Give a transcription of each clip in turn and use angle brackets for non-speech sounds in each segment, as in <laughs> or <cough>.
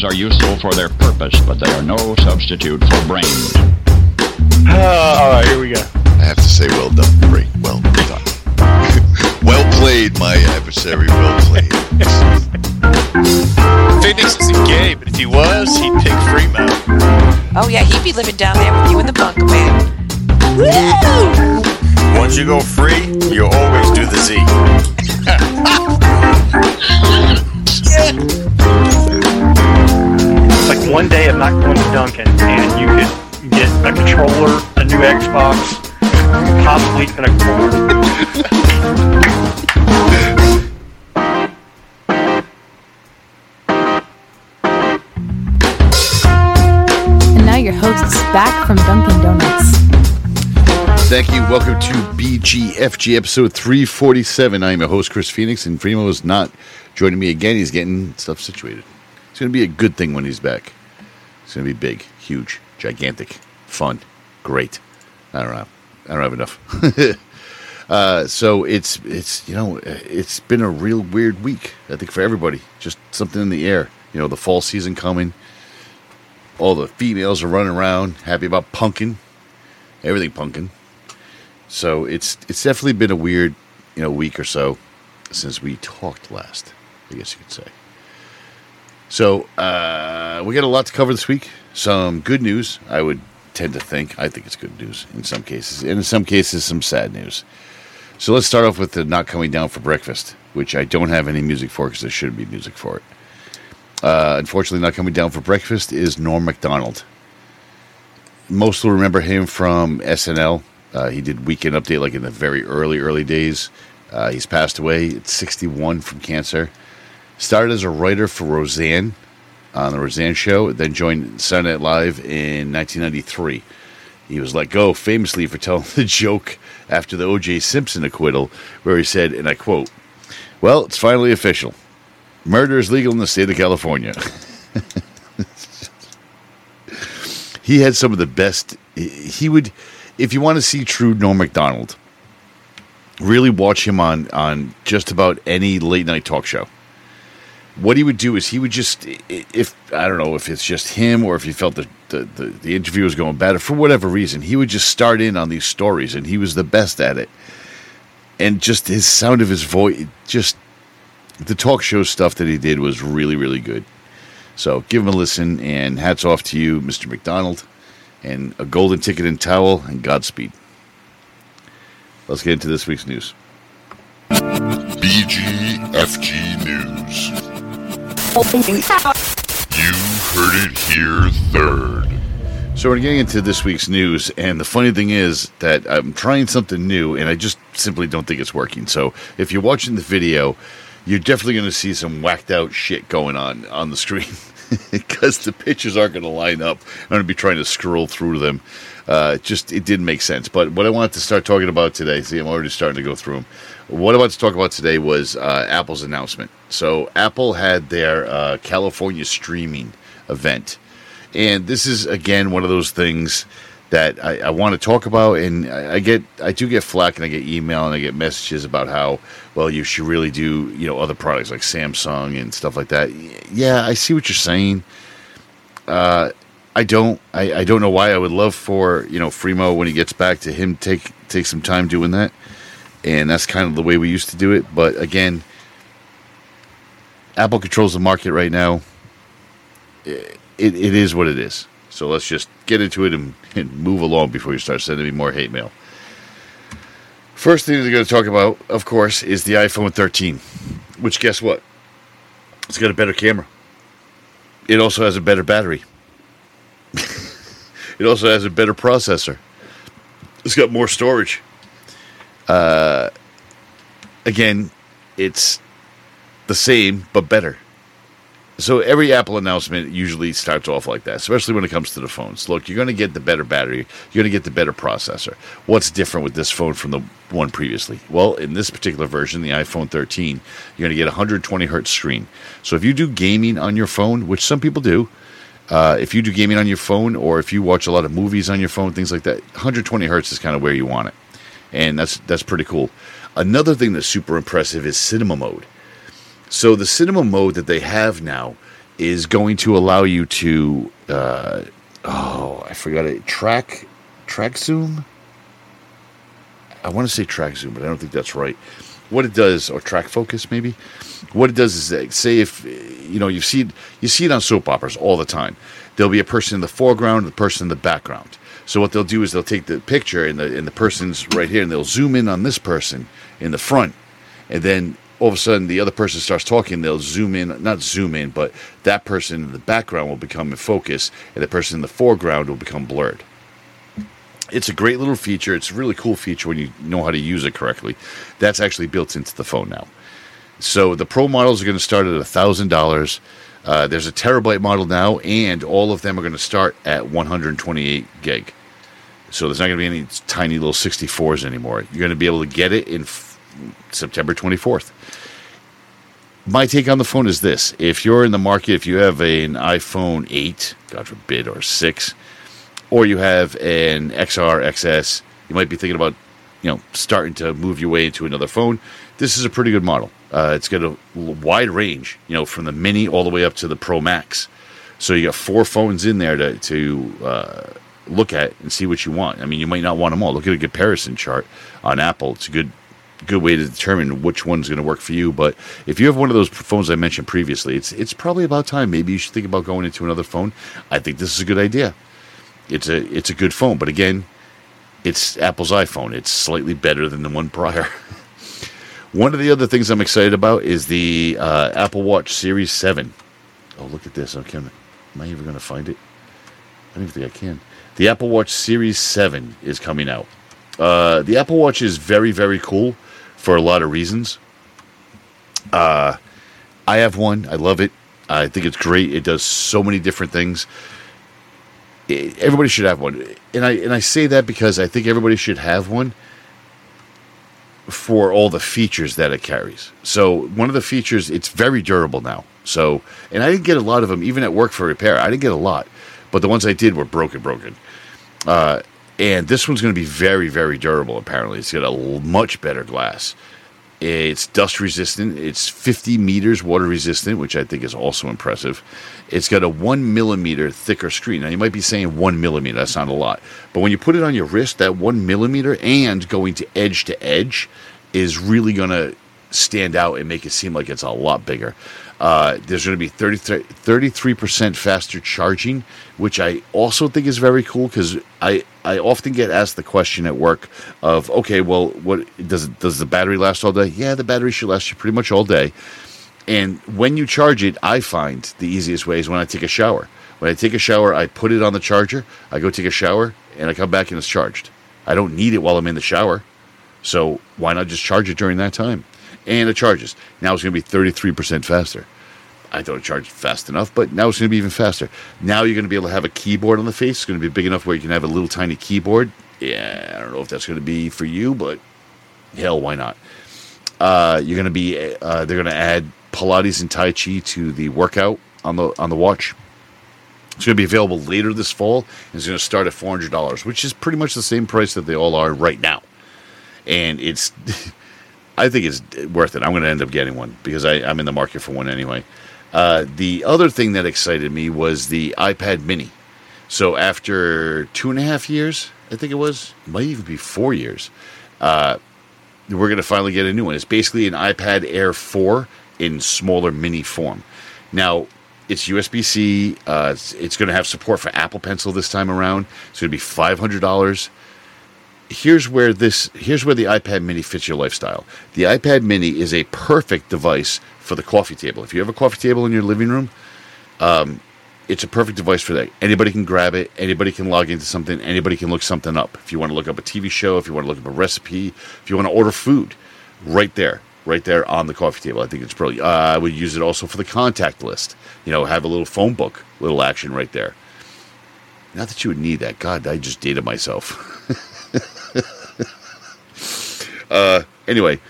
Programs are useful for their purpose, but they are no substitute for brains. Uh, all right, here we go. I have to say, well done, Free. Well done. <laughs> well played, my adversary. Well played. <laughs> Phoenix isn't gay, but if he was, he'd pick Fremo. Oh yeah, he'd be living down there with you in the bunker, man. Woo! Once you go free, you always do the Z. <laughs> It's like one day of not going to Dunkin', and you could get a controller, a new Xbox, possibly even a cord. And now your hosts back from Dunkin' Donuts. Thank you. Welcome to BGFG episode 347. I'm your host, Chris Phoenix, and Primo is not joining me again. He's getting stuff situated. It's going to be a good thing when he's back. It's going to be big, huge, gigantic, fun, great. I don't know. I don't have enough. <laughs> uh, so it's it's you know it's been a real weird week. I think for everybody, just something in the air. You know, the fall season coming. All the females are running around, happy about punkin, everything punkin. So it's it's definitely been a weird, you know, week or so since we talked last. I guess you could say. So uh, we got a lot to cover this week. Some good news, I would tend to think. I think it's good news in some cases, and in some cases, some sad news. So let's start off with the not coming down for breakfast, which I don't have any music for because there should be music for it. Uh, unfortunately, not coming down for breakfast is Norm Macdonald. Most will remember him from SNL. Uh, he did Weekend Update like in the very early, early days. Uh, he's passed away at 61 from cancer. Started as a writer for Roseanne on the Roseanne Show, then joined Saturday Night Live in 1993. He was let go famously for telling <laughs> the joke after the O.J. Simpson acquittal, where he said, and I quote, Well, it's finally official. Murder is legal in the state of California. <laughs> he had some of the best. He would, if you want to see true Norm Macdonald, really watch him on on just about any late night talk show. What he would do is he would just, if I don't know if it's just him or if he felt the the, the, the interview was going bad or for whatever reason, he would just start in on these stories and he was the best at it. And just his sound of his voice, just the talk show stuff that he did was really, really good. So give him a listen, and hats off to you, Mr. McDonald, and a golden ticket and towel, and Godspeed. Let's get into this week's news. BGFG News. You heard it here third. So we're getting into this week's news, and the funny thing is that I'm trying something new, and I just simply don't think it's working. So if you're watching the video, you're definitely going to see some whacked out shit going on on the screen <laughs> because the pictures aren't going to line up. I'm going to be trying to scroll through them. Uh, it just it didn't make sense. But what I wanted to start talking about today, see, I'm already starting to go through them. What I wanted to talk about today was uh, Apple's announcement. So Apple had their uh, California streaming event, and this is again one of those things that I, I want to talk about, and I, I get I do get flack and I get email and I get messages about how well you should really do you know other products like Samsung and stuff like that. Yeah, I see what you're saying. I don't I, I don't know why I would love for you know Fremo when he gets back to him take take some time doing that, and that's kind of the way we used to do it. But again, Apple controls the market right now. It, it, it is what it is. So let's just get into it and, and move along before you start sending me more hate mail. First thing we're going to talk about, of course, is the iPhone 13, which guess what? It's got a better camera. It also has a better battery. <laughs> it also has a better processor. It's got more storage. Uh, again, it's the same but better. So every Apple announcement usually starts off like that, especially when it comes to the phones. Look, you're going to get the better battery, you're going to get the better processor. What's different with this phone from the one previously? Well, in this particular version, the iPhone 13, you're going to get a 120 hertz screen. So if you do gaming on your phone, which some people do, uh, if you do gaming on your phone or if you watch a lot of movies on your phone, things like that, 120 hertz is kind of where you want it, and that's that's pretty cool. Another thing that's super impressive is cinema mode. So the cinema mode that they have now is going to allow you to uh, oh I forgot it track track zoom. I want to say track zoom, but I don't think that's right. What it does, or track focus maybe. What it does is say if you know you see you see it on soap operas all the time. There'll be a person in the foreground, and the person in the background. So what they'll do is they'll take the picture and the and the person's right here, and they'll zoom in on this person in the front, and then all of a sudden the other person starts talking. They'll zoom in, not zoom in, but that person in the background will become in focus, and the person in the foreground will become blurred. It's a great little feature. It's a really cool feature when you know how to use it correctly. That's actually built into the phone now. So the pro models are going to start at thousand dollars. Uh, there's a terabyte model now, and all of them are going to start at 128 gig. So there's not going to be any tiny little 64s anymore. You're going to be able to get it in f- September 24th. My take on the phone is this: if you're in the market, if you have an iPhone 8, God forbid, or 6, or you have an XR XS, you might be thinking about, you know, starting to move your way into another phone. This is a pretty good model. Uh, it's got a wide range, you know, from the Mini all the way up to the Pro Max. So you got four phones in there to to uh, look at and see what you want. I mean, you might not want them all. Look at a comparison chart on Apple. It's a good good way to determine which one's going to work for you. But if you have one of those phones I mentioned previously, it's it's probably about time. Maybe you should think about going into another phone. I think this is a good idea. It's a it's a good phone, but again, it's Apple's iPhone. It's slightly better than the one prior. <laughs> one of the other things I'm excited about is the uh, Apple Watch Series Seven. Oh, look at this! Okay, am I even going to find it? I don't even think I can. The Apple Watch Series 7 is coming out. Uh, the Apple Watch is very, very cool for a lot of reasons. Uh, I have one. I love it. I think it's great. It does so many different things. It- everybody should have one, and I and I say that because I think everybody should have one for all the features that it carries. So one of the features, it's very durable now. So, and I didn't get a lot of them even at work for repair. I didn't get a lot, but the ones I did were broken, broken. Uh, and this one's going to be very, very durable. Apparently, it's got a much better glass. It's dust resistant. It's 50 meters water resistant, which I think is also impressive. It's got a one millimeter thicker screen. Now, you might be saying one millimeter, that's not a lot. But when you put it on your wrist, that one millimeter and going to edge to edge is really going to stand out and make it seem like it's a lot bigger. Uh, there's going to be 33, 33% faster charging, which I also think is very cool because I, I often get asked the question at work of, okay, well, what does does the battery last all day? Yeah, the battery should last you pretty much all day. And when you charge it, I find the easiest way is when I take a shower. When I take a shower, I put it on the charger, I go take a shower, and I come back and it's charged. I don't need it while I'm in the shower. So why not just charge it during that time? And it charges. Now it's going to be 33% faster. I thought it charged fast enough, but now it's going to be even faster. Now you're going to be able to have a keyboard on the face. It's going to be big enough where you can have a little tiny keyboard. Yeah, I don't know if that's going to be for you, but hell, why not? Uh, you're going to be. Uh, they're going to add Pilates and Tai Chi to the workout on the on the watch. It's going to be available later this fall. And it's going to start at four hundred dollars, which is pretty much the same price that they all are right now. And it's, <laughs> I think it's worth it. I'm going to end up getting one because I, I'm in the market for one anyway. Uh, the other thing that excited me was the iPad Mini. So after two and a half years, I think it was, it might even be four years, uh, we're going to finally get a new one. It's basically an iPad Air 4 in smaller mini form. Now, it's USB C. Uh, it's, it's going to have support for Apple Pencil this time around. It's going to be five hundred dollars. Here's where this. Here's where the iPad Mini fits your lifestyle. The iPad Mini is a perfect device for the coffee table. If you have a coffee table in your living room, um, it's a perfect device for that. Anybody can grab it. Anybody can log into something. Anybody can look something up. If you want to look up a TV show, if you want to look up a recipe, if you want to order food, right there, right there on the coffee table. I think it's brilliant. Uh, I would use it also for the contact list. You know, have a little phone book, little action right there. Not that you would need that. God, I just dated myself. <laughs> <laughs> uh, anyway,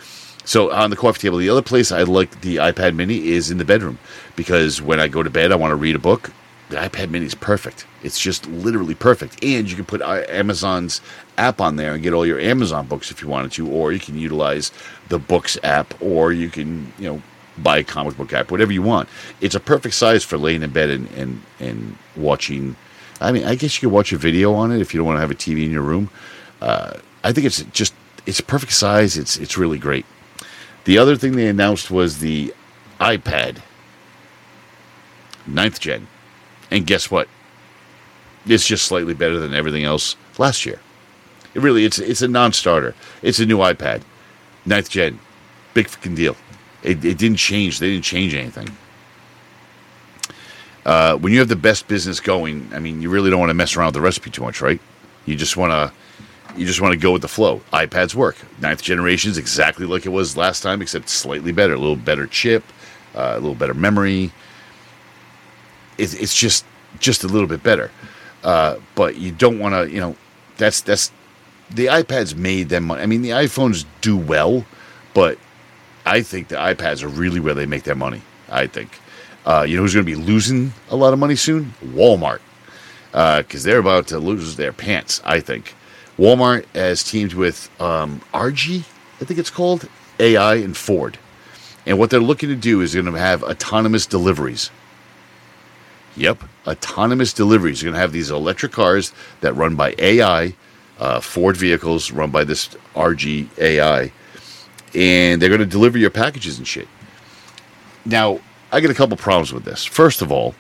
so on the coffee table, the other place I like the iPad Mini is in the bedroom because when I go to bed, I want to read a book. The iPad Mini is perfect. It's just literally perfect, and you can put uh, Amazon's app on there and get all your Amazon books if you wanted to, or you can utilize the Books app, or you can you know buy a comic book app, whatever you want. It's a perfect size for laying in bed and and, and watching. I mean, I guess you could watch a video on it if you don't want to have a TV in your room. Uh, I think it's just it's perfect size. It's it's really great. The other thing they announced was the iPad ninth gen, and guess what? It's just slightly better than everything else last year. It really it's it's a non-starter. It's a new iPad, ninth gen, big fucking deal. It, it didn't change. They didn't change anything. Uh, when you have the best business going, I mean, you really don't want to mess around with the recipe too much, right? You just want to you just want to go with the flow. iPads work. Ninth generation is exactly like it was last time, except slightly better. A little better chip, uh, a little better memory. It's, it's just just a little bit better. Uh, but you don't want to, you know, that's that's the iPads made them money. I mean, the iPhones do well, but I think the iPads are really where they make their money. I think. Uh, you know who's going to be losing a lot of money soon? Walmart, because they're about to lose their pants. I think. Walmart has teamed with um, Argo, I think it's called, AI and Ford. And what they're looking to do is going to have autonomous deliveries. Yep, autonomous deliveries. You're going to have these electric cars that run by AI, uh, Ford vehicles run by this Argo AI, and they're going to deliver your packages and shit. Now, I get a couple problems with this. First of all,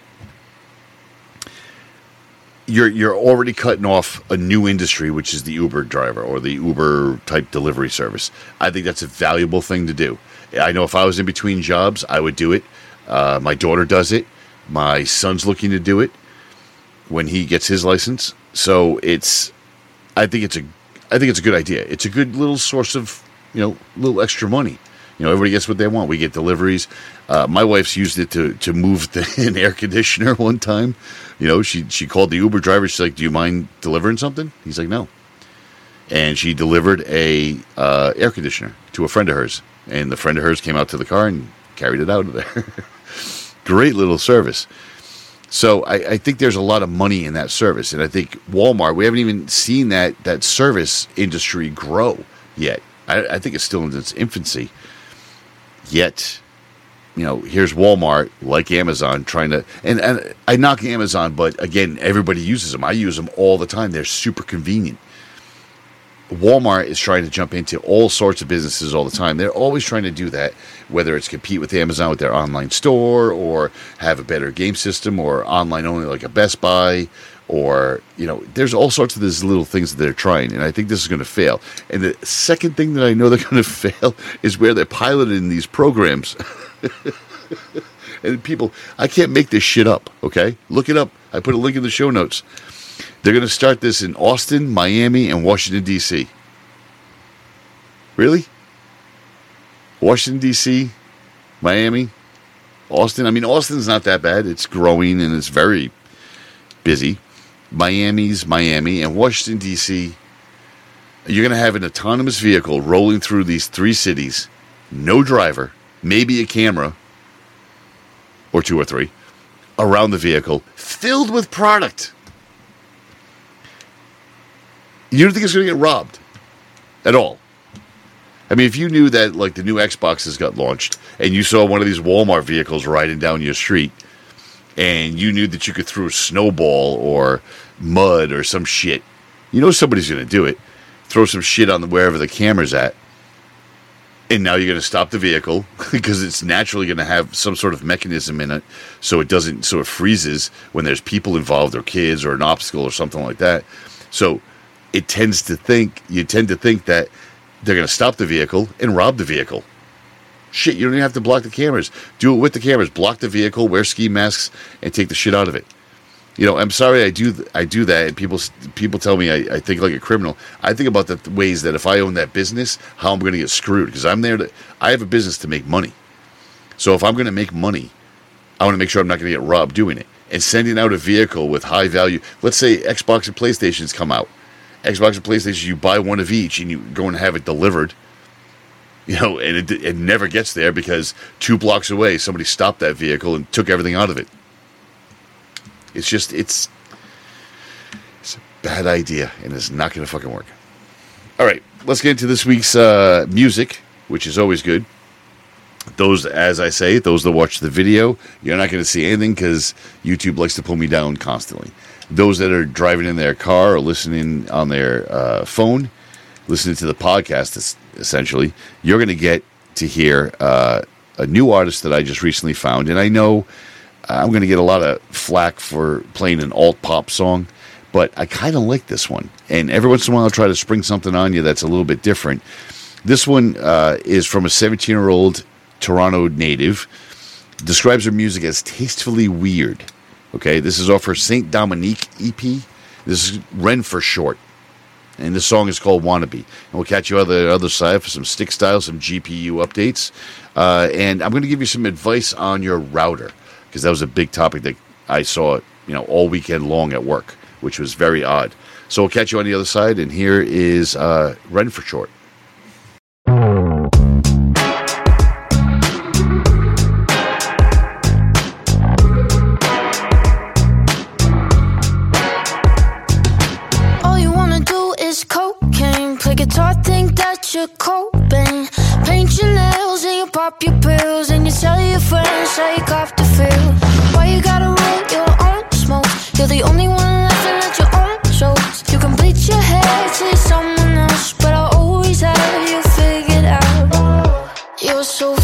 you're you're already cutting off a new industry, which is the Uber driver or the Uber type delivery service. I think that's a valuable thing to do. I know if I was in between jobs, I would do it. Uh, my daughter does it. My son's looking to do it when he gets his license. So it's, I think it's a, I think it's a good idea. It's a good little source of, you know, little extra money. You know, everybody gets what they want. We get deliveries. Uh, my wife's used it to to move the, <laughs> an air conditioner one time. You know, she she called the Uber driver. She's like, "Do you mind delivering something?" He's like, "No." And she delivered a uh, air conditioner to a friend of hers, and the friend of hers came out to the car and carried it out of there. <laughs> Great little service. So I, I think there's a lot of money in that service, and I think Walmart. We haven't even seen that that service industry grow yet. I, I think it's still in its infancy. Yet, you know, here's Walmart, like Amazon, trying to. And, and I knock Amazon, but again, everybody uses them. I use them all the time. They're super convenient. Walmart is trying to jump into all sorts of businesses all the time. They're always trying to do that, whether it's compete with Amazon with their online store or have a better game system or online only like a Best Buy or, you know, there's all sorts of these little things that they're trying. And I think this is going to fail. And the second thing that I know <laughs> they're going to fail is where they're piloting these programs. <laughs> and people, I can't make this shit up, okay? Look it up. I put a link in the show notes. They're going to start this in Austin, Miami, and Washington, D.C. Really? Washington, D.C., Miami, Austin. I mean, Austin's not that bad. It's growing and it's very busy. Miami's Miami, and Washington, D.C., you're going to have an autonomous vehicle rolling through these three cities, no driver, maybe a camera, or two or three, around the vehicle, filled with product. You don't think it's going to get robbed at all? I mean, if you knew that like the new Xboxes got launched and you saw one of these Walmart vehicles riding down your street and you knew that you could throw a snowball or mud or some shit, you know somebody's going to do it. Throw some shit on the, wherever the camera's at. And now you're going to stop the vehicle <laughs> because it's naturally going to have some sort of mechanism in it so it doesn't, so it freezes when there's people involved or kids or an obstacle or something like that. So it tends to think you tend to think that they're going to stop the vehicle and rob the vehicle. Shit, you don't even have to block the cameras. Do it with the cameras. Block the vehicle, wear ski masks, and take the shit out of it. You know, I'm sorry I do I do that, and people people tell me I, I think like a criminal. I think about the ways that if I own that business, how I'm going to get screwed because I'm there to. I have a business to make money. So if I'm going to make money, I want to make sure I'm not going to get robbed doing it. And sending out a vehicle with high value. Let's say Xbox and PlayStations come out Xbox and PlayStation, you buy one of each and you go and have it delivered. You know, and it, it never gets there because two blocks away, somebody stopped that vehicle and took everything out of it. It's just, it's, it's a bad idea and it's not going to fucking work. All right, let's get into this week's uh, music, which is always good. those, as I say, those that watch the video, you're not going to see anything because YouTube likes to pull me down constantly. Those that are driving in their car or listening on their uh, phone, listening to the podcast, es- essentially, you're going to get to hear uh, a new artist that I just recently found. And I know I'm going to get a lot of flack for playing an alt pop song, but I kind of like this one. And every once in a while, I'll try to spring something on you that's a little bit different. This one uh, is from a 17 year old Toronto native. Describes her music as tastefully weird. Okay, this is off her Saint Dominique EP. This is Ren for short. And the song is called Wannabe. And we'll catch you on the other side for some stick style, some GPU updates. Uh, and I'm going to give you some advice on your router because that was a big topic that I saw, you know, all weekend long at work, which was very odd. So we'll catch you on the other side. And here is uh, Ren for short. Coping. Paint your nails and you pop your pills. And you tell your friends how you cop the feel. Why you gotta roll your own smoke? You're the only one laughing at your own jokes. You can bleach your hair to someone else. But I'll always have you figured out. You're so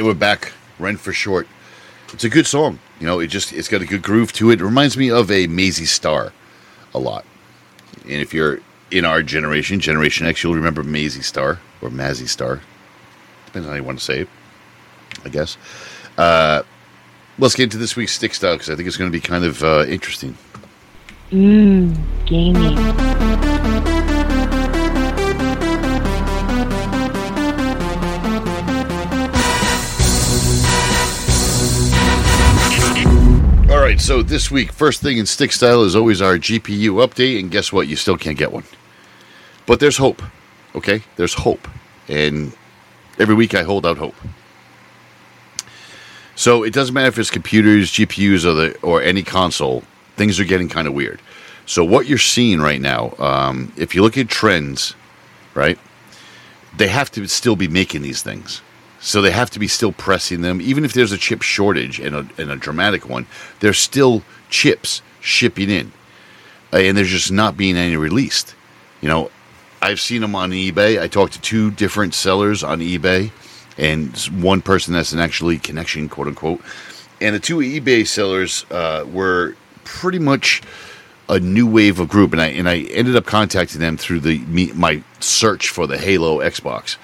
And we're back. Ren for short. It's a good song. You know, it just it's got a good groove to it. It reminds me of a Maisie Star a lot. And if you're in our generation, Generation X, you'll remember Maisie Star or Mazzy Star. Depends on how you want to say it, I guess. Uh, let's get into this week's stick style because I think it's going to be kind of uh, interesting. Mmm, gaming. Right, so this week, first thing in stick style is always our GPU update, and guess what? You still can't get one. But there's hope, okay? There's hope. And every week I hold out hope. So it doesn't matter if it's computers, GPUs, or, the, or any console, things are getting kind of weird. So what you're seeing right now, um, if you look at trends, right, they have to still be making these things. So they have to be still pressing them, even if there's a chip shortage and a, and a dramatic one. There's still chips shipping in, uh, and there's just not being any released. You know, I've seen them on eBay. I talked to two different sellers on eBay, and one person that's an actually connection, quote unquote. And the two eBay sellers uh, were pretty much a new wave of group, and I and I ended up contacting them through the my search for the Halo Xbox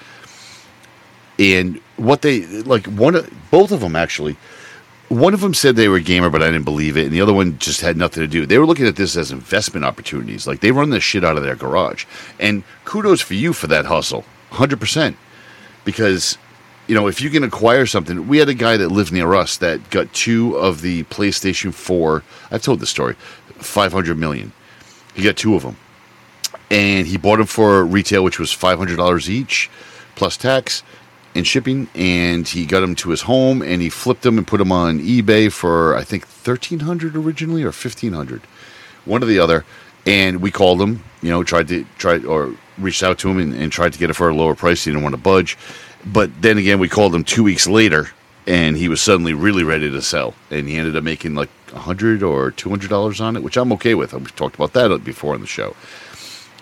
and what they like one of both of them actually one of them said they were a gamer but i didn't believe it and the other one just had nothing to do. They were looking at this as investment opportunities. Like they run this shit out of their garage. And kudos for you for that hustle 100% because you know if you can acquire something we had a guy that lived near us that got two of the playstation 4 i've told this story 500 million. He got two of them. And he bought them for retail which was $500 each plus tax and shipping and he got them to his home and he flipped them and put them on ebay for i think 1300 originally or 1500 one or the other. And we called him you know tried to try or reached out to him and, and tried to get it for a lower price. He didn't want to budge. But then again we called him two weeks later and he was suddenly really ready to sell. And he ended up making like 100 or 200 dollars on it which i'm okay with. We've talked about that before on the show.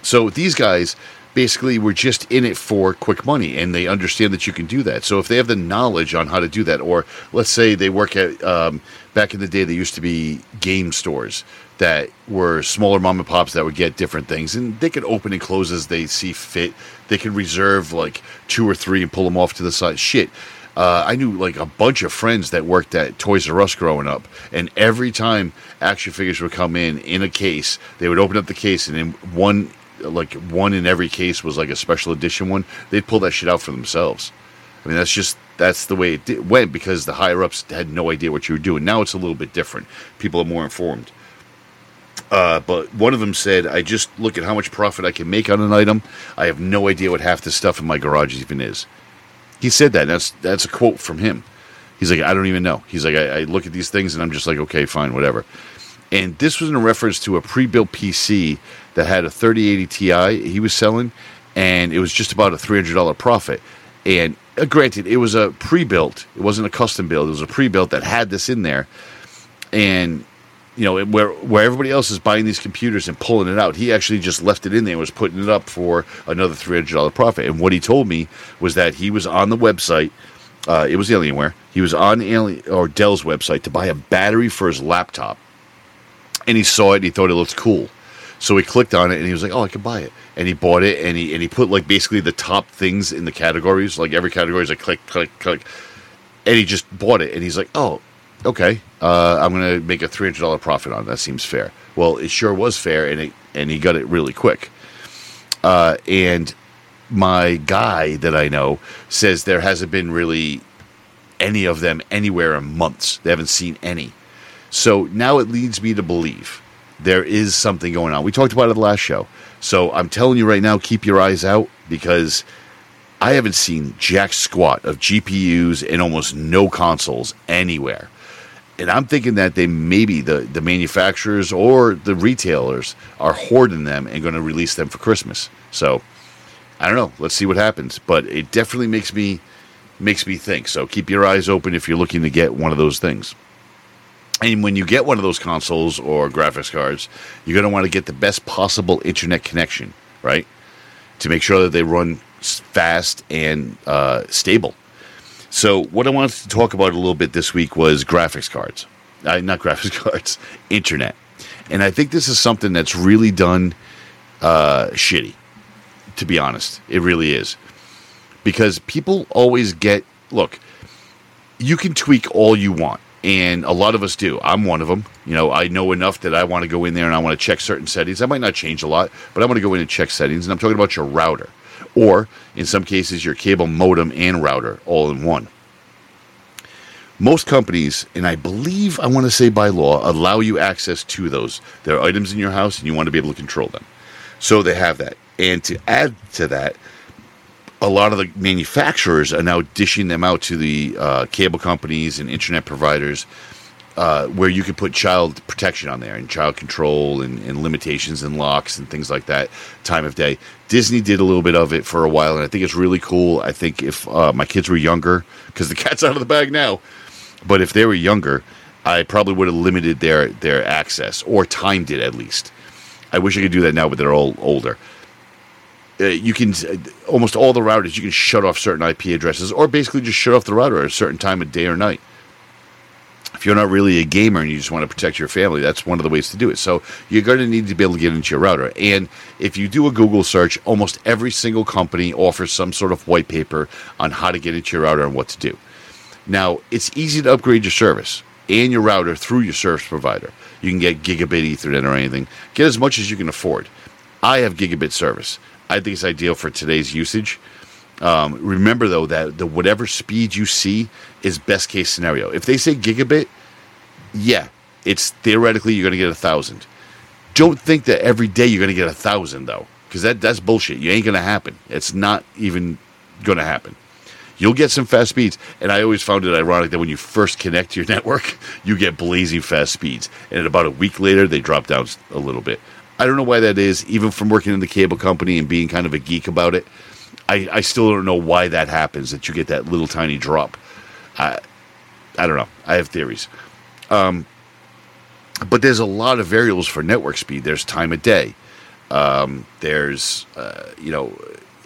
So these guys basically were just in it for quick money and they understand that you can do that. So if they have the knowledge on how to do that, or let's say they work at, um, back in the day, there used to be game stores that were smaller mom and pops that would get different things and they could open and close as they see fit. They could reserve like two or three and pull them off to the side. Shit. Uh, I knew like a bunch of friends that worked at Toys R Us growing up, and every time action figures would come in in a case, they would open up the case, and in one like one in every case was like a special edition one, they'd pull that shit out for themselves. I mean, that's just that's the way it di- went because the higher ups had no idea what you were doing. Now it's a little bit different. People are more informed. Uh, but one of them said, "I just look at how much profit I can make on an item. I have no idea what half the stuff in my garage even is." He said that. That's that's a quote from him. He's like, "I don't even know." He's like, I, "I look at these things and I'm just like, okay, fine, whatever." And this was in reference to a pre-built PC that had a 3080 Ti he was selling, and it was just about a $300 profit. And uh, granted, it was a pre-built; it wasn't a custom build. It was a pre-built that had this in there, and you know where where everybody else is buying these computers and pulling it out, he actually just left it in there and was putting it up for another $300 profit. And what he told me was that he was on the website. Uh, it was Alienware. He was on Alien or Dell's website to buy a battery for his laptop and he saw it and he thought it looked cool. So he clicked on it and he was like, "Oh, I could buy it." And he bought it and he and he put like basically the top things in the categories, like every category is like click, click, click, and he just bought it and he's like, "Oh, okay, uh, I'm gonna make a three hundred dollar profit on it. that. Seems fair." Well, it sure was fair, and it and he got it really quick. Uh, and my guy that I know says there hasn't been really any of them anywhere in months. They haven't seen any. So now it leads me to believe there is something going on. We talked about it the last show. So I'm telling you right now, keep your eyes out because I haven't seen jack squat of GPUs and almost no consoles anywhere. And I'm thinking that they maybe the, the manufacturers or the retailers are hoarding them and going to release them for Christmas. So I don't know. Let's see what happens. But it definitely makes me makes me think. So keep your eyes open if you're looking to get one of those things. And when you get one of those consoles or graphics cards, you're going to want to get the best possible internet connection, right? To make sure that they run fast and uh, stable. So, what I wanted to talk about a little bit this week was graphics cards. Uh, not graphics <laughs> cards, internet. And I think this is something that's really done uh, shitty, to be honest. It really is. Because people always get look, you can tweak all you want and a lot of us do. I'm one of them. You know, I know enough that I want to go in there and I want to check certain settings. I might not change a lot, but I want to go in and check settings. And I'm talking about your router, or in some cases, your cable modem and router all in one. Most companies, and I believe I want to say by law, allow you access to those. There are items in your house, and you want to be able to control them. So they have that. And to add to that, a lot of the manufacturers are now dishing them out to the uh, cable companies and internet providers uh, where you can put child protection on there and child control and, and, limitations and locks and things like that time of day. Disney did a little bit of it for a while and i think it's really cool. I think if uh, my kids were younger because the cat's <laughs> out of the bag now but if they were younger i probably would have limited their their access or timed it at least. I wish i could do that now but they're all older uh, you can uh, almost all the routers you can shut off certain IP addresses, or basically just shut off the router at a certain time of day or night. If If you're not really a gamer and you just want to protect your family, that's one of the ways to do it. So you're going to need to be able to get into your router. And if you do a Google search, almost every single company offers some sort of white paper on how to get into your router and what to do. Now, it's easy to upgrade your service and your router through your service provider. You can get gigabit Ethernet or anything. Get as much as you can afford. I have gigabit service. I think it's ideal for today's usage. Um, remember though that the whatever speed you see is best case scenario. If they say gigabit, yeah, it's theoretically you're going to get a thousand. Don't think that every day you're going to get a thousand though, because that that's bullshit. You ain't going to happen. It's not even going to happen. You'll get some fast speeds, and I always found it ironic that when you first connect to your <laughs> network, you get blazing fast speeds, and about a week later they drop down a little bit. I don't know why that is. Even from working in the cable company and being kind of a geek about it, I, I still don't know why that happens. That you get that little tiny drop. I I don't know. I have theories. Um, but there's a lot of variables for network speed. There's time of day. Um, there's uh, you know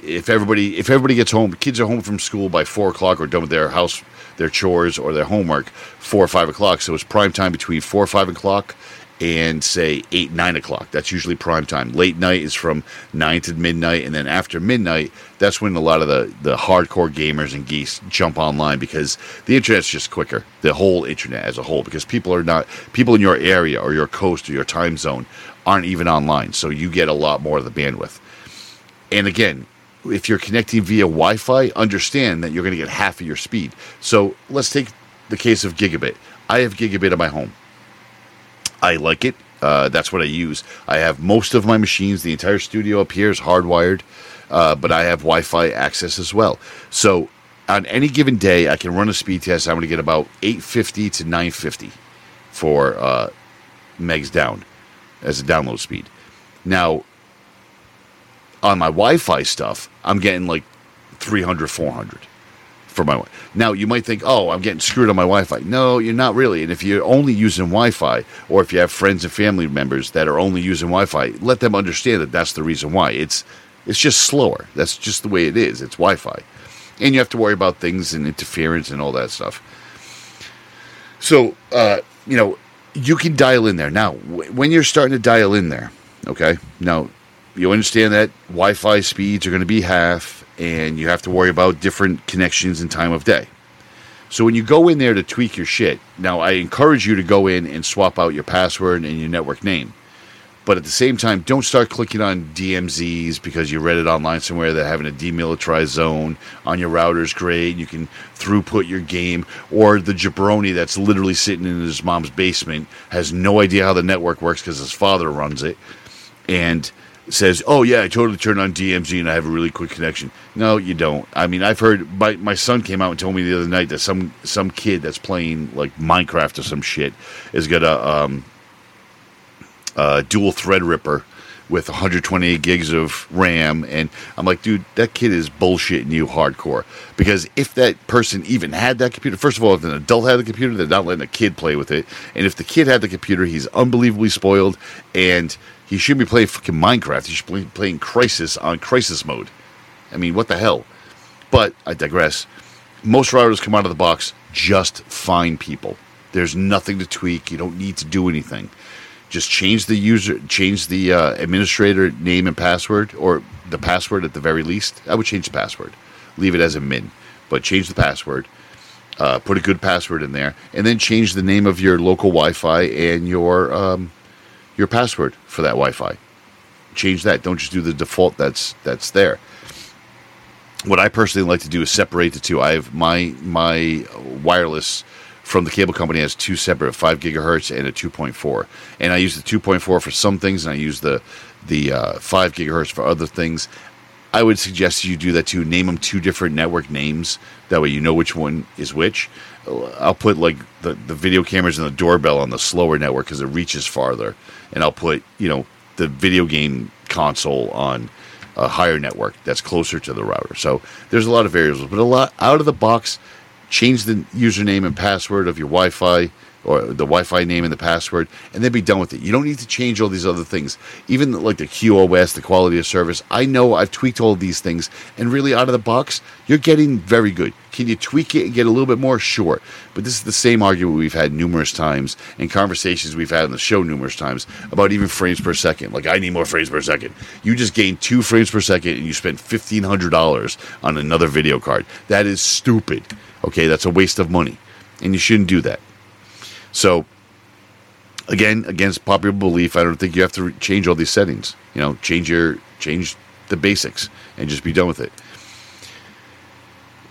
if everybody if everybody gets home, kids are home from school by four o'clock or done with their house their chores or their homework four or five o'clock. So it's prime time between four or five o'clock and say eight nine o'clock. That's usually prime time. Late night is from nine to midnight, and then after midnight, that's when a lot of the the hardcore gamers and geese jump online because the internet's just quicker. The whole internet as a whole, because people are not people in your area or your coast or your time zone aren't even online, so you get a lot more of the bandwidth. And again, if you're connecting via Wi-Fi, understand that you're going to get half of your speed. So let's take the case of gigabit. I have gigabit at my home. I like it. Uh, that's what I use. I have most of my machines. The entire studio up here is hardwired, uh, but I have Wi-Fi access as well. So on any given day, I can run a speed test. I'm going to get about 850 to 950 for uh, megs down as a download speed. Now, on my Wi-Fi stuff, I'm getting like 300, 400 for my. Now you might think, oh, I'm getting screwed on my Wi-Fi. No, you're not really. And if you're only using Wi-Fi, or if you have friends and family members that are only using Wi-Fi, let them understand that that's the reason why. It's it's just slower. That's just the way it is. It's Wi-Fi, and you have to worry about things and interference and all that stuff. So, uh, you know, you can dial in there now. w- When you're starting to dial in there, okay. Now, you understand that Wi-Fi speeds are going to be half, and you have to worry about different connections and time of day. So when you go in there to tweak your shit, now I encourage you to go in and swap out your password and your network name. But at the same time, don't start clicking on DMZs because you read it online somewhere that having a demilitarized zone on your router is great. You can throughput your game, or the jabroni that's literally sitting in his mom's basement has no idea how the network works because his father runs it, and says, "Oh yeah, I totally turned on DMZ and I have a really quick connection." No, you don't. I mean, I've heard my my son came out and told me the other night that some some kid that's playing like Minecraft or some shit is got a um, uh, dual Threadripper with 128 gigs of RAM, and I'm like, dude, that kid is bullshitting you hardcore. Because if that person even had that computer, first of all, if an adult had the computer, they're not letting a kid play with it, and if the kid had the computer, he's unbelievably spoiled, and he shouldn't be playing fucking Minecraft. He should be playing Crysis on Crisis mode. I mean, what the hell? But I digress. Most routers come out of the box just fine, people. There's nothing to tweak. You don't need to do anything. Just change the user, change the uh, administrator name and password, or the password at the very least. I would change the password. Leave it as admin, but change the password. Uh, put a good password in there, and then change the name of your local Wi-Fi and your um, your password for that Wi-Fi. Change that. Don't just do the default that's that's there what I personally like to do is separate the two. I have my my wireless from the cable company has two separate five gigahertz and a two point four, and I use the two point four for some things, and I use the the uh, five gigahertz for other things. I would suggest you do that too. Name them two different network names. That way you know which one is which. I'll put like the, the video cameras and the doorbell on the slower network because it reaches farther, and I'll put you know the video game console on a higher network that's closer to the router. So there's a lot of variables, but a lot out of the box. Change the username and password of your Wi-Fi or the Wi-Fi name and the password, and then be done with it. You don't need to change all these other things, even like the QoS, the quality of service. I know I've tweaked all these things, and really out of the box, you're getting very good. Can you tweak it and get a little bit more? Sure, but this is the same argument we've had numerous times and conversations we've had on the show numerous times about even frames per second. Like I need more frames per second. You just gained two frames per second, and you spent fifteen hundred dollars on another video card. That is stupid. Okay, that's a waste of money, and you shouldn't do that. So, again, against popular belief, I don't think you have to change all these settings. You know, change your change the basics and just be done with it.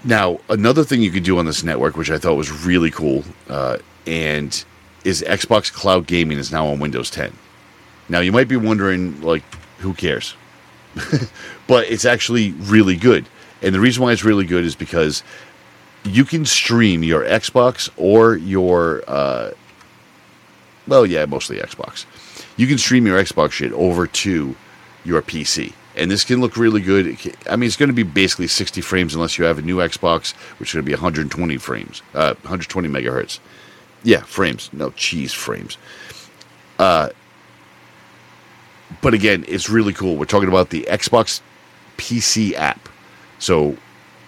Now, another thing you could do on this network, which I thought was really cool, uh, and is Xbox Cloud Gaming is now on Windows 10. Now, you might be wondering, like, who cares? <laughs> but it's actually really good. And the reason why it's really good is because you can stream your Xbox or your, uh, well, yeah, mostly Xbox. You can stream your Xbox shit over to your PC. And this can look really good. I mean, it's going to be basically 60 frames unless you have a new Xbox, which is going to be 120 frames, uh, 120 megahertz. Yeah, frames. No, cheese frames. Uh, but again, it's really cool. We're talking about the Xbox PC app. So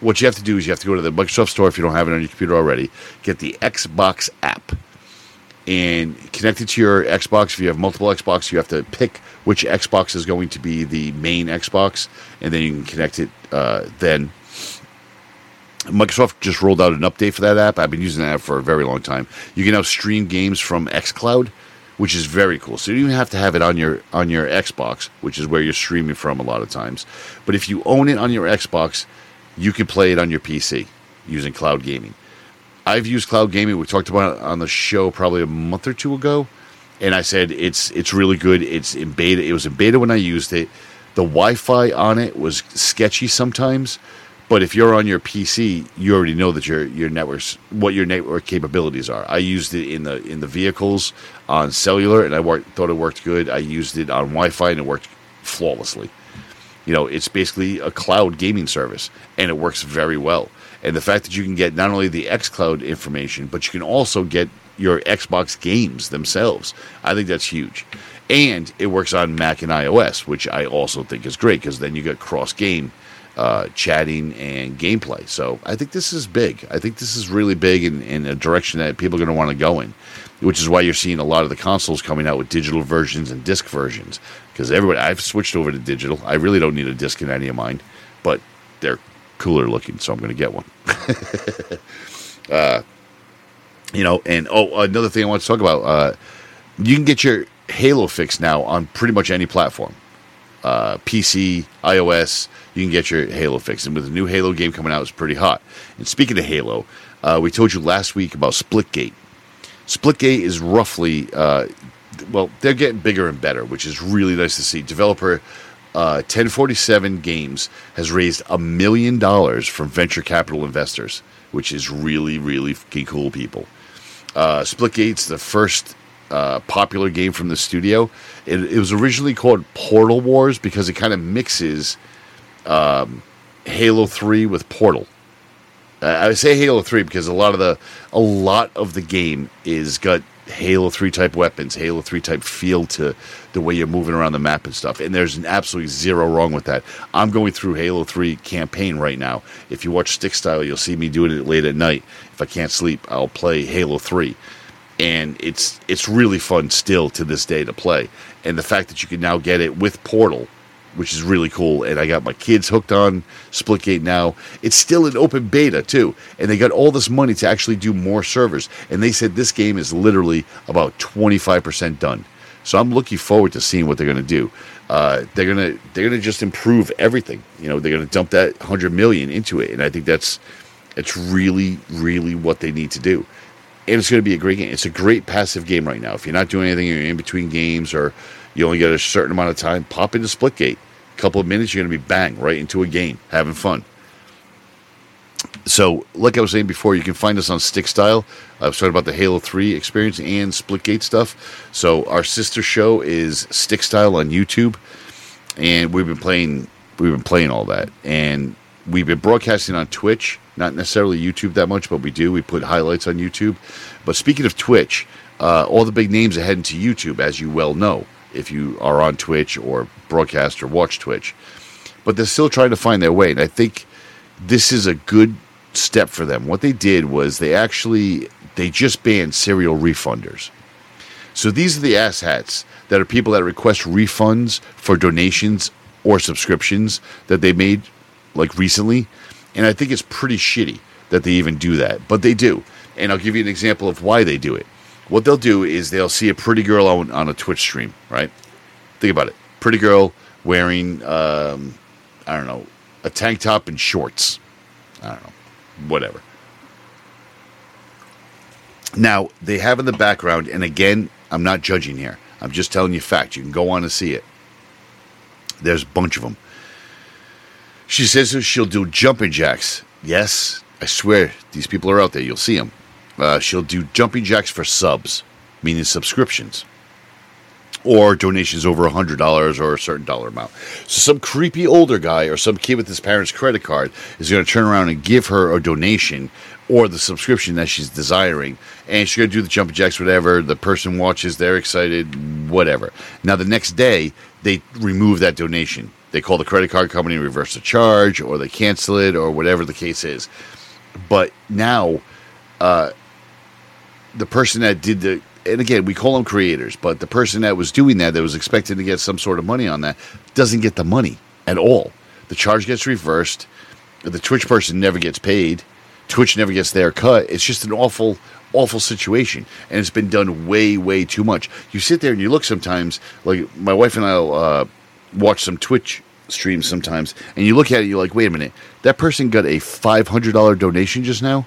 what you have to do is you have to go to the Microsoft Store if you don't have it on your computer already. Get the Xbox app and connect it to your Xbox. If you have multiple Xbox, you have to pick which Xbox is going to be the main Xbox, and then you can connect it. Uh, then Microsoft just rolled out an update for that app. I've been using that app for a very long time. You can now stream games from XCloud, which is very cool. So you don't even have to have it on your on your Xbox, which is where you're streaming from a lot of times. But if you own it on your Xbox, you can play it on your PC using cloud gaming. I've used cloud gaming. We talked about it on the show probably a month or two ago, and I said it's it's really good. It's in beta. It was in beta when I used it. The Wi-Fi on it was sketchy sometimes, but if you're on your PC, you already know that your your networks what your network capabilities are. I used it in the in the vehicles on cellular, and I worked, thought it worked good. I used it on Wi-Fi, and it worked flawlessly. You know, it's basically a cloud gaming service, and it works very well. And the fact that you can get not only the xCloud information, but you can also get your Xbox games themselves, I think that's huge. And it works on Mac and iOS, which I also think is great because then you get cross game uh, chatting and gameplay. So I think this is big. I think this is really big in, in a direction that people are going to want to go in, which is why you're seeing a lot of the consoles coming out with digital versions and disc versions. Because everybody, I've switched over to digital. I really don't need a disc in any of mine, but they're cooler looking, so I'm going to get one. <laughs> uh, you know, and oh, another thing I want to talk about: uh, you can get your Halo fix now on pretty much any platform, uh, PC, iOS. You can get your Halo fix, and with the new Halo game coming out, it's pretty hot. And speaking of Halo, uh, we told you last week about Splitgate. Splitgate is roughly, uh, well, they're getting bigger and better, which is really nice to see. Developer uh, 1047 Games has raised a million dollars from venture capital investors, which is really, really cool, people. Uh, Splitgate's the first uh, popular game from the studio. It, it was originally called Portal Wars because it kind of mixes um, Halo 3 with Portal. I say Halo 3 because a lot of the a lot of the game is got Halo 3 type weapons, Halo 3 type feel to the way you're moving around the map and stuff. And there's an absolutely zero wrong with that. I'm going through Halo 3 campaign right now. If you watch Stick Style, you'll see me doing it late at night. If I can't sleep, I'll play Halo 3. And it's it's really fun still to this day to play. And the fact that you can now get it with Portal which is really cool. And I got my kids hooked on Splitgate now. It's still in open beta too, and they got all this money to actually do more servers. And they said this game is literally about twenty five percent done. So I'm looking forward to seeing what they're going to do. Uh, they're gonna they're gonna just improve everything. You know, they're gonna dump that hundred million into it, and I think that's it's really really what they need to do. And it's going to be a great game. It's a great passive game right now. If you're not doing anything, you're in between games, or you only get a certain amount of time, pop into Splitgate. A couple of minutes, you're going to be bang right into a game, having fun. So, like I was saying before, you can find us on Stick Style. I was talking about the Halo 3 experience and Splitgate stuff. So, our sister show is Stick Style on YouTube, and we've been playing we've been playing all that. And we've been broadcasting on Twitch, not necessarily YouTube that much, but we do. We put highlights on YouTube. But speaking of Twitch, uh, all the big names are heading to YouTube, as you well know, if you are on Twitch or broadcast or watch Twitch. But they're still trying to find their way, and I think this is a good step for them. What they did was they actually they just banned serial refunders. So these are the asshats that are people that request refunds for donations or subscriptions that they made like recently. And I think it's pretty shitty that they even do that, but they do. And I'll give you an example of why they do it. What they'll do is they'll see a pretty girl on, on a Twitch stream, right? Think about it. Pretty girl wearing, um, I don't know, a tank top and shorts. I don't know, whatever. Now, they have in the background, and again, I'm not judging here. I'm just telling you fact. You can go on and see it. There's a bunch of them. She says she'll do jumping jacks. Yes, I swear, these people are out there. You'll see them. Uh, she'll do jumping jacks for subs, meaning subscriptions, or donations over $100 or a certain dollar amount. So, some creepy older guy or some kid with his parents' credit card is going to turn around and give her a donation or the subscription that she's desiring. And she's going to do the jumping jacks, whatever. The person watches, they're excited, whatever. Now, the next day, they remove that donation. They call the credit card company, and reverse the charge, or they cancel it, or whatever the case is. But now, uh, the person that did the and again we call them creators but the person that was doing that that was expecting to get some sort of money on that doesn't get the money at all. The charge gets reversed. The twitch person never gets paid. Twitch never gets their cut. It's just an awful awful situation and it's been done way way too much. You sit there and you look sometimes like my wife and i'll uh, watch some twitch streams sometimes and you look at it you're like wait a minute. That person got a $500 donation just now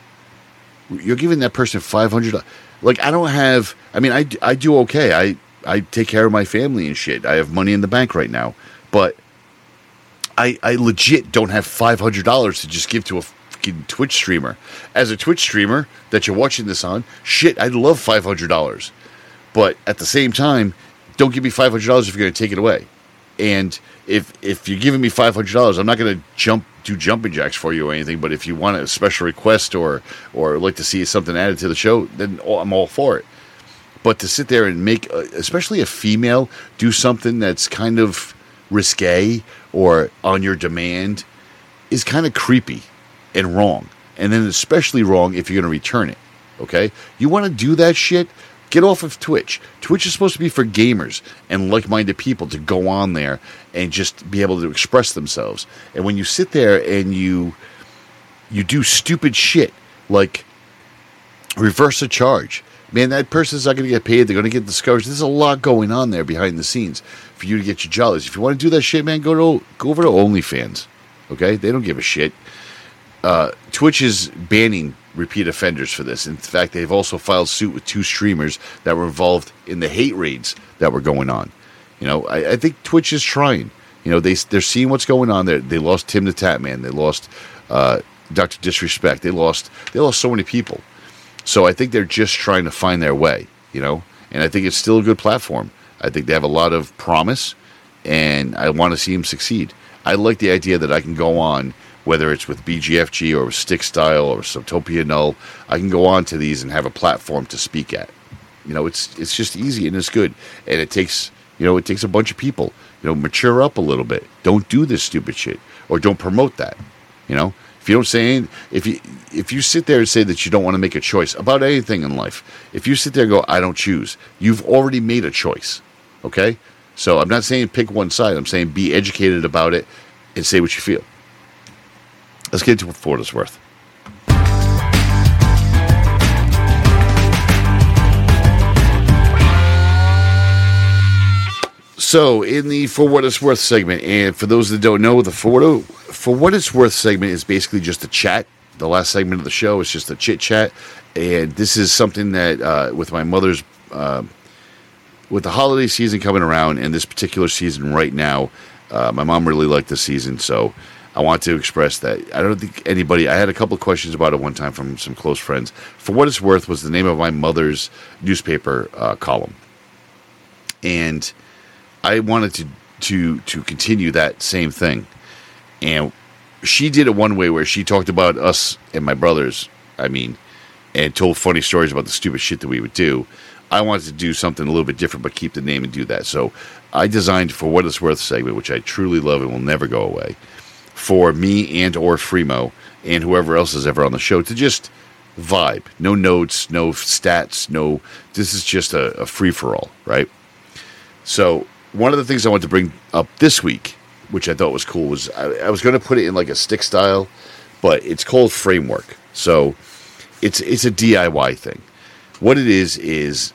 you're giving that person five hundred. Like I don't have. I mean, I, I do okay. I I take care of my family and shit. I have money in the bank right now, but I I legit don't have five hundred dollars to just give to a fucking Twitch streamer. As a Twitch streamer that you're watching this on, shit, I'd love five hundred dollars, but at the same time, don't give me five hundred dollars if you're going to take it away. And if if you're giving me five hundred dollars, I'm not going to jump do jumping jacks for you or anything. But if you want a special request or or like to see something added to the show, then I'm all for it. But to sit there and make, uh, especially a female, do something that's kind of risque or on your demand is kind of creepy and wrong. And then especially wrong if you're going to return it. Okay, you want to do that shit Get off of Twitch. Twitch is supposed to be for gamers and like minded people to go on there and just be able to express themselves. And when you sit there and you you do stupid shit like reverse a charge, man, that person's not going to get paid. They're going to get discouraged. There's a lot going on there behind the scenes for you to get your jollies. If you want to do that shit, man, go to go over to OnlyFans. Okay, they don't give a shit. Uh, Twitch is banning repeat offenders for this. In fact, they've also filed suit with two streamers that were involved in the hate raids that were going on. You know, I, I think Twitch is trying. You know, they they're seeing what's going on there. They lost Tim the Tatman. They lost uh, Doctor Disrespect. They lost they lost so many people. So I think they're just trying to find their way. You know, and I think it's still a good platform. I think they have a lot of promise, and I want to see them succeed. I like the idea that I can go on whether it's with BGFG or with Stick Style or Subtopia Null, I can go on to these and have a platform to speak at. You know, it's it's just easy and it's good, and it takes you know it takes a bunch of people. You know, mature up a little bit. Don't do this stupid shit, or don't promote that. You know, if you don't say any, if you if you sit there and say that you don't want to make a choice about anything in life, if you sit there and go, I don't choose, you've already made a choice. Okay, so I'm not saying pick one side. I'm saying be educated about it and say what you feel. Let's get into what it's worth. So, in the For What It's Worth segment, and for those that don't know, the For What, for what It's Worth segment is basically just a chat. The last segment of the show is just a chit chat. And this is something that, uh, with my mother's, uh, with the holiday season coming around and this particular season right now, uh, my mom really liked the season. So, I want to express that. I don't think anybody. I had a couple questions about it one time from some close friends. For what it's worth, was the name of my mother's newspaper uh, column, and I wanted to to to continue that same thing. And she did it one way where she talked about us and my brothers, I mean, and told funny stories about the stupid shit that we would do. I wanted to do something a little bit different, but keep the name and do that. So I designed for what it's worth segment, which I truly love and will never go away, for me and or Fremo and whoever else is ever on the show to just vibe. No notes, no stats, no. This is just a, a free for all, right? So one of the things I want to bring up this week, which I thought was cool, was I, I was going to put it in like a stick style, but it's called framework. So it's it's a DIY thing. What it is is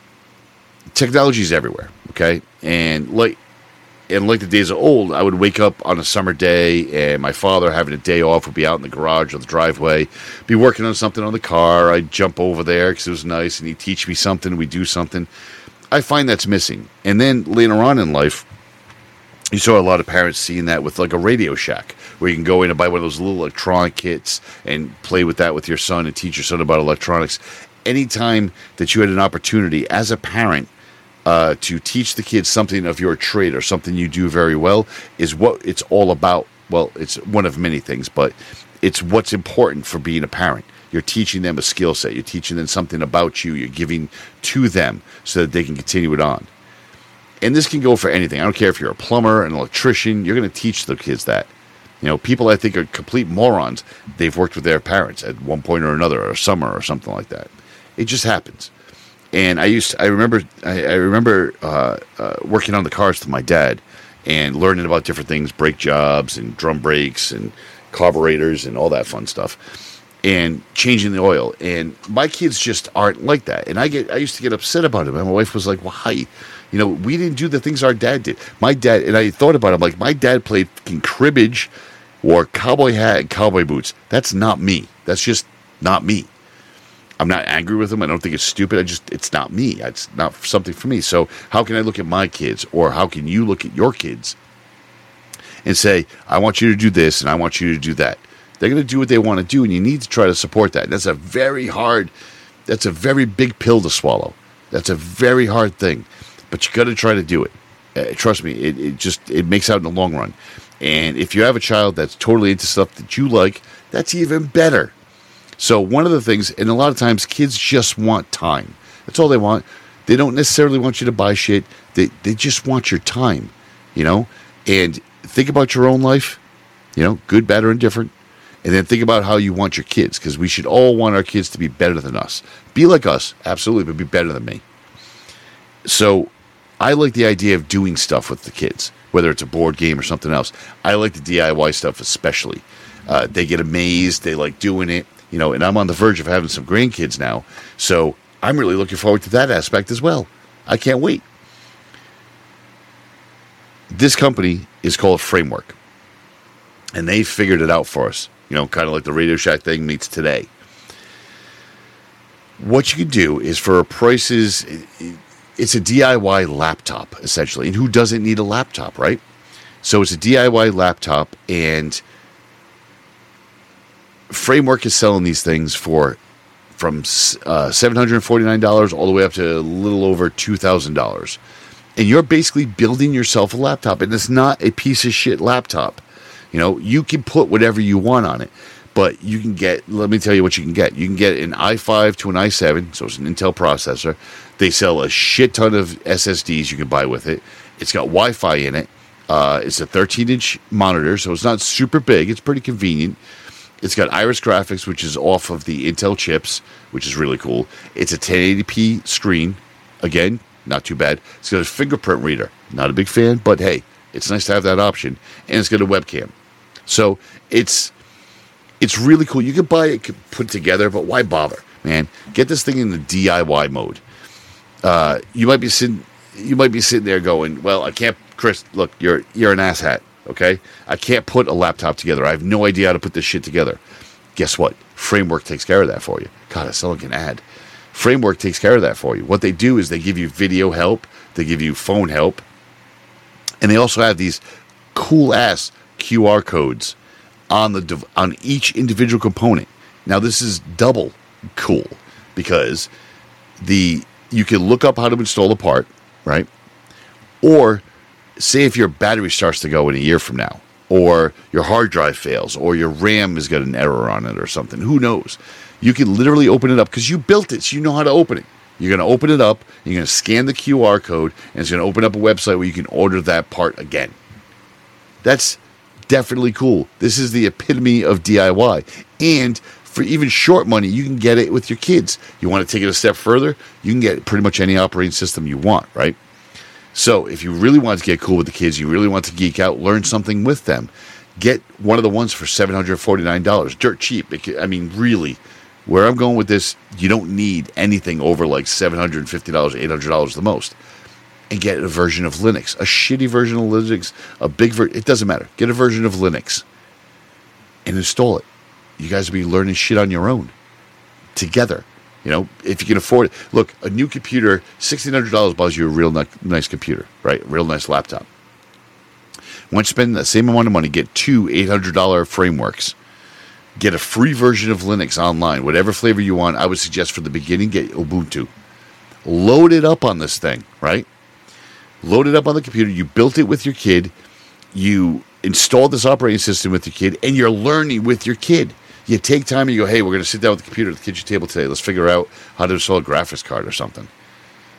technology is everywhere. Okay, and like and like the days of old, I would wake up on a summer day, and my father having a day off would be out in the garage or the driveway, be working on something on the car. I'd jump over there because it was nice, and he'd teach me something. We'd do something. I find that's missing. And then later on in life, you saw a lot of parents seeing that with like a Radio Shack, where you can go in and buy one of those little electronic kits and play with that with your son and teach your son about electronics. Anytime that you had an opportunity as a parent uh, to teach the kids something of your trade or something you do very well is what it's all about. Well, it's one of many things, but it's what's important for being a parent. You're teaching them a skill set. You're teaching them something about you. You're giving to them so that they can continue it on. And this can go for anything. I don't care if you're a plumber, an electrician. You're going to teach the kids that. You know, people I think are complete morons. They've worked with their parents at one point or another, or summer, or something like that. It just happens and I used I remember I, I remember uh, uh, working on the cars with my dad and learning about different things, brake jobs and drum brakes and carburetors and all that fun stuff, and changing the oil. And my kids just aren't like that. And I get I used to get upset about it. And my wife was like, "Why?" You know, we didn't do the things our dad did. My dad and I thought about it. I'm like, my dad played cribbage, wore cowboy hat and cowboy boots. That's not me. That's just not me. I'm not angry with them. I don't think it's stupid. I just it's not me. It's not something for me. So how can I look at my kids, or how can you look at your kids, and say, I want you to do this, and I want you to do that. They're going to do what they want to do, and you need to try to support that. And that's a very hard. That's a very big pill to swallow. That's a very hard thing, but you got to try to do it. Uh, trust me, it, it just it makes out in the long run. And if you have a child that's totally into stuff that you like, that's even better so one of the things, and a lot of times kids just want time. That's all they want. They don't necessarily want you to buy shit. They they just want your time, you know? And think about your own life, you know, good, bad, or indifferent. And then think about how you want your kids, because we should all want our kids to be better than us. Be like us, absolutely, but be better than me. So I like the idea of doing stuff with the kids, whether it's a board game or something else. I like the DIY stuff especially. Uh, they get amazed. They like doing it you know, and I'm on the verge of having some grandkids now. So I'm really looking forward to that aspect as well. I can't wait. This company is called Framework, and they figured it out for us. You know, kind of like the Radio Shack thing meets today. What you can do is for prices, it's a DIY laptop essentially. And who doesn't need a laptop, right? So it's a DIY laptop, and Framework is selling these things for from uh, $749 all the way up to a little over $2,000. And you're basically building yourself a laptop, and it's not a piece of shit laptop. You know, you can put whatever you want on it, but you can get, let me tell you what you can get. You can get an i5 to an i7, so it's an Intel processor. They sell a shit ton of SSDs you can buy with it. It's got Wi Fi in it. Uh, it's a 13 inch monitor, so it's not super big. It's pretty convenient. It's got Iris graphics, which is off of the Intel chips, which is really cool. It's a 1080p screen. Again, not too bad. It's got a fingerprint reader. Not a big fan, but hey, it's nice to have that option. And it's got a webcam. So it's it's really cool. You can buy it, put together, but why bother, man? Get this thing in the DIY mode. Uh, you might be sitting you might be sitting there going, "Well, I can't." Chris, look, you're you're an asshat. Okay? I can't put a laptop together. I have no idea how to put this shit together. Guess what? Framework takes care of that for you. God, I still can add. Framework takes care of that for you. What they do is they give you video help, they give you phone help, and they also have these cool ass QR codes on the on each individual component. Now this is double cool because the you can look up how to install the part, right? Or say if your battery starts to go in a year from now, or your hard drive fails, or your RAM has got an error on it, or something. Who knows? You can literally open it up because you built it, so you know how to open it. You're going to open it up, you're going to scan the QR code, and it's going to open up a website where you can order that part again. That's definitely cool. This is the epitome of DIY. And for even short money, you can get it with your kids. You want to take it a step further, you can get pretty much any operating system you want, right? So if you really want to get cool with the kids, you really want to geek out, learn something with them, get one of the ones for $749. Dirt cheap. I mean, really, where I'm going with this, you don't need anything over like $750, $800 the most. And get a version of Linux, a shitty version of Linux, a big version. It doesn't matter. Get a version of Linux and install it. You guys will be learning shit on your own together. You know, if you can afford it. Look, a new computer, sixteen hundred dollars buys you a real ni- nice computer, right? Real nice laptop. Once you spend the same amount of money, get two eight hundred dollar frameworks. Get a free version of Linux online, whatever flavor you want. I would suggest for the beginning, get Ubuntu. Load it up on this thing, right? Load it up on the computer. You built it with your kid. You installed this operating system with your kid, and you're learning with your kid. You take time and you go, hey, we're going to sit down with the computer at the kitchen table today. Let's figure out how to install a graphics card or something.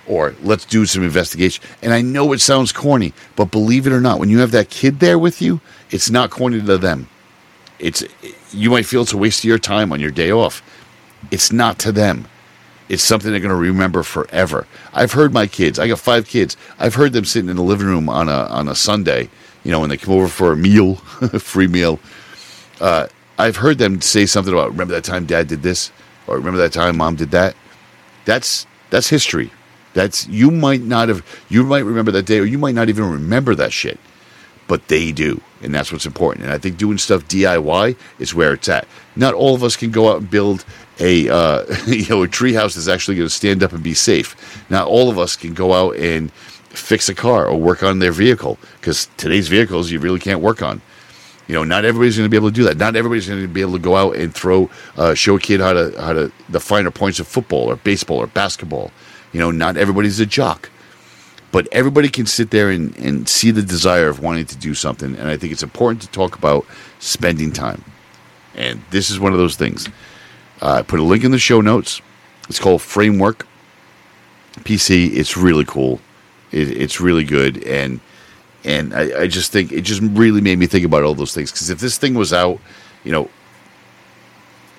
Or let's do some investigation. And I know it sounds corny, but believe it or not, when you have that kid there with you, it's not corny to them. It's you might feel it's a waste of your time on your day off. It's not to them. It's something they're going to remember forever. I've heard my kids. I got five kids. I've heard them sitting in the living room on a on a Sunday. You know, when they come over for a meal, <laughs> free meal. Uh, I've heard them say something about remember that time Dad did this, or remember that time Mom did that. That's that's history. That's you might not have you might remember that day, or you might not even remember that shit but they do, and that's what's important. And I think doing stuff DIY is where it's at. Not all of us can go out and build a uh, <laughs> you know a treehouse that's actually going to stand up and be safe. Not all of us can go out and fix a car or work on their vehicle because today's vehicles you really can't work on. You know, not everybody's going to be able to do that. Not everybody's going to be able to go out and throw, uh, show a kid how to how to the finer points of football or baseball or basketball. You know, not everybody's a jock but everybody can sit there and, and see the desire of wanting to do something. And I think it's important to talk about spending time. And this is one of those things. Uh, I put a link in the show notes. It's called Framework PC. It's really cool. It, it's really good. And and I, I just think it just really made me think about all those things. Because if this thing was out, you know,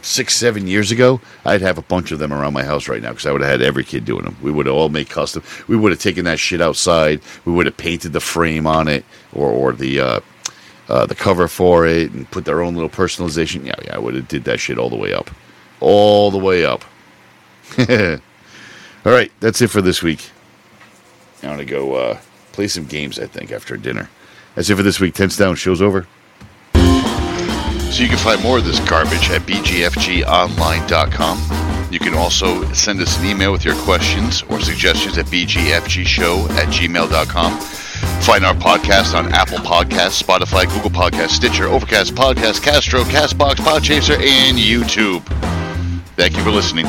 six, seven years ago, I'd have a bunch of them around my house right now because I would have had every kid doing them. We would have all made custom. We would have taken that shit outside. We would have painted the frame on it or or the uh, uh, the cover for it and put their own little personalization. Yeah, yeah, I would have did that shit all the way up, all the way up. <laughs> all right, that's it for this week. I'm gonna go uh, play some games. I think after dinner. That's it for this week. Tense down. Show's over. So you can find more of this garbage at bgfgonline.com. You can also send us an email with your questions or suggestions at bgfgshow at gmail.com. Find our podcast on Apple Podcasts, Spotify, Google Podcasts, Stitcher, Overcast Podcast, Castro, Castbox, Podchaser, and YouTube. Thank you for listening.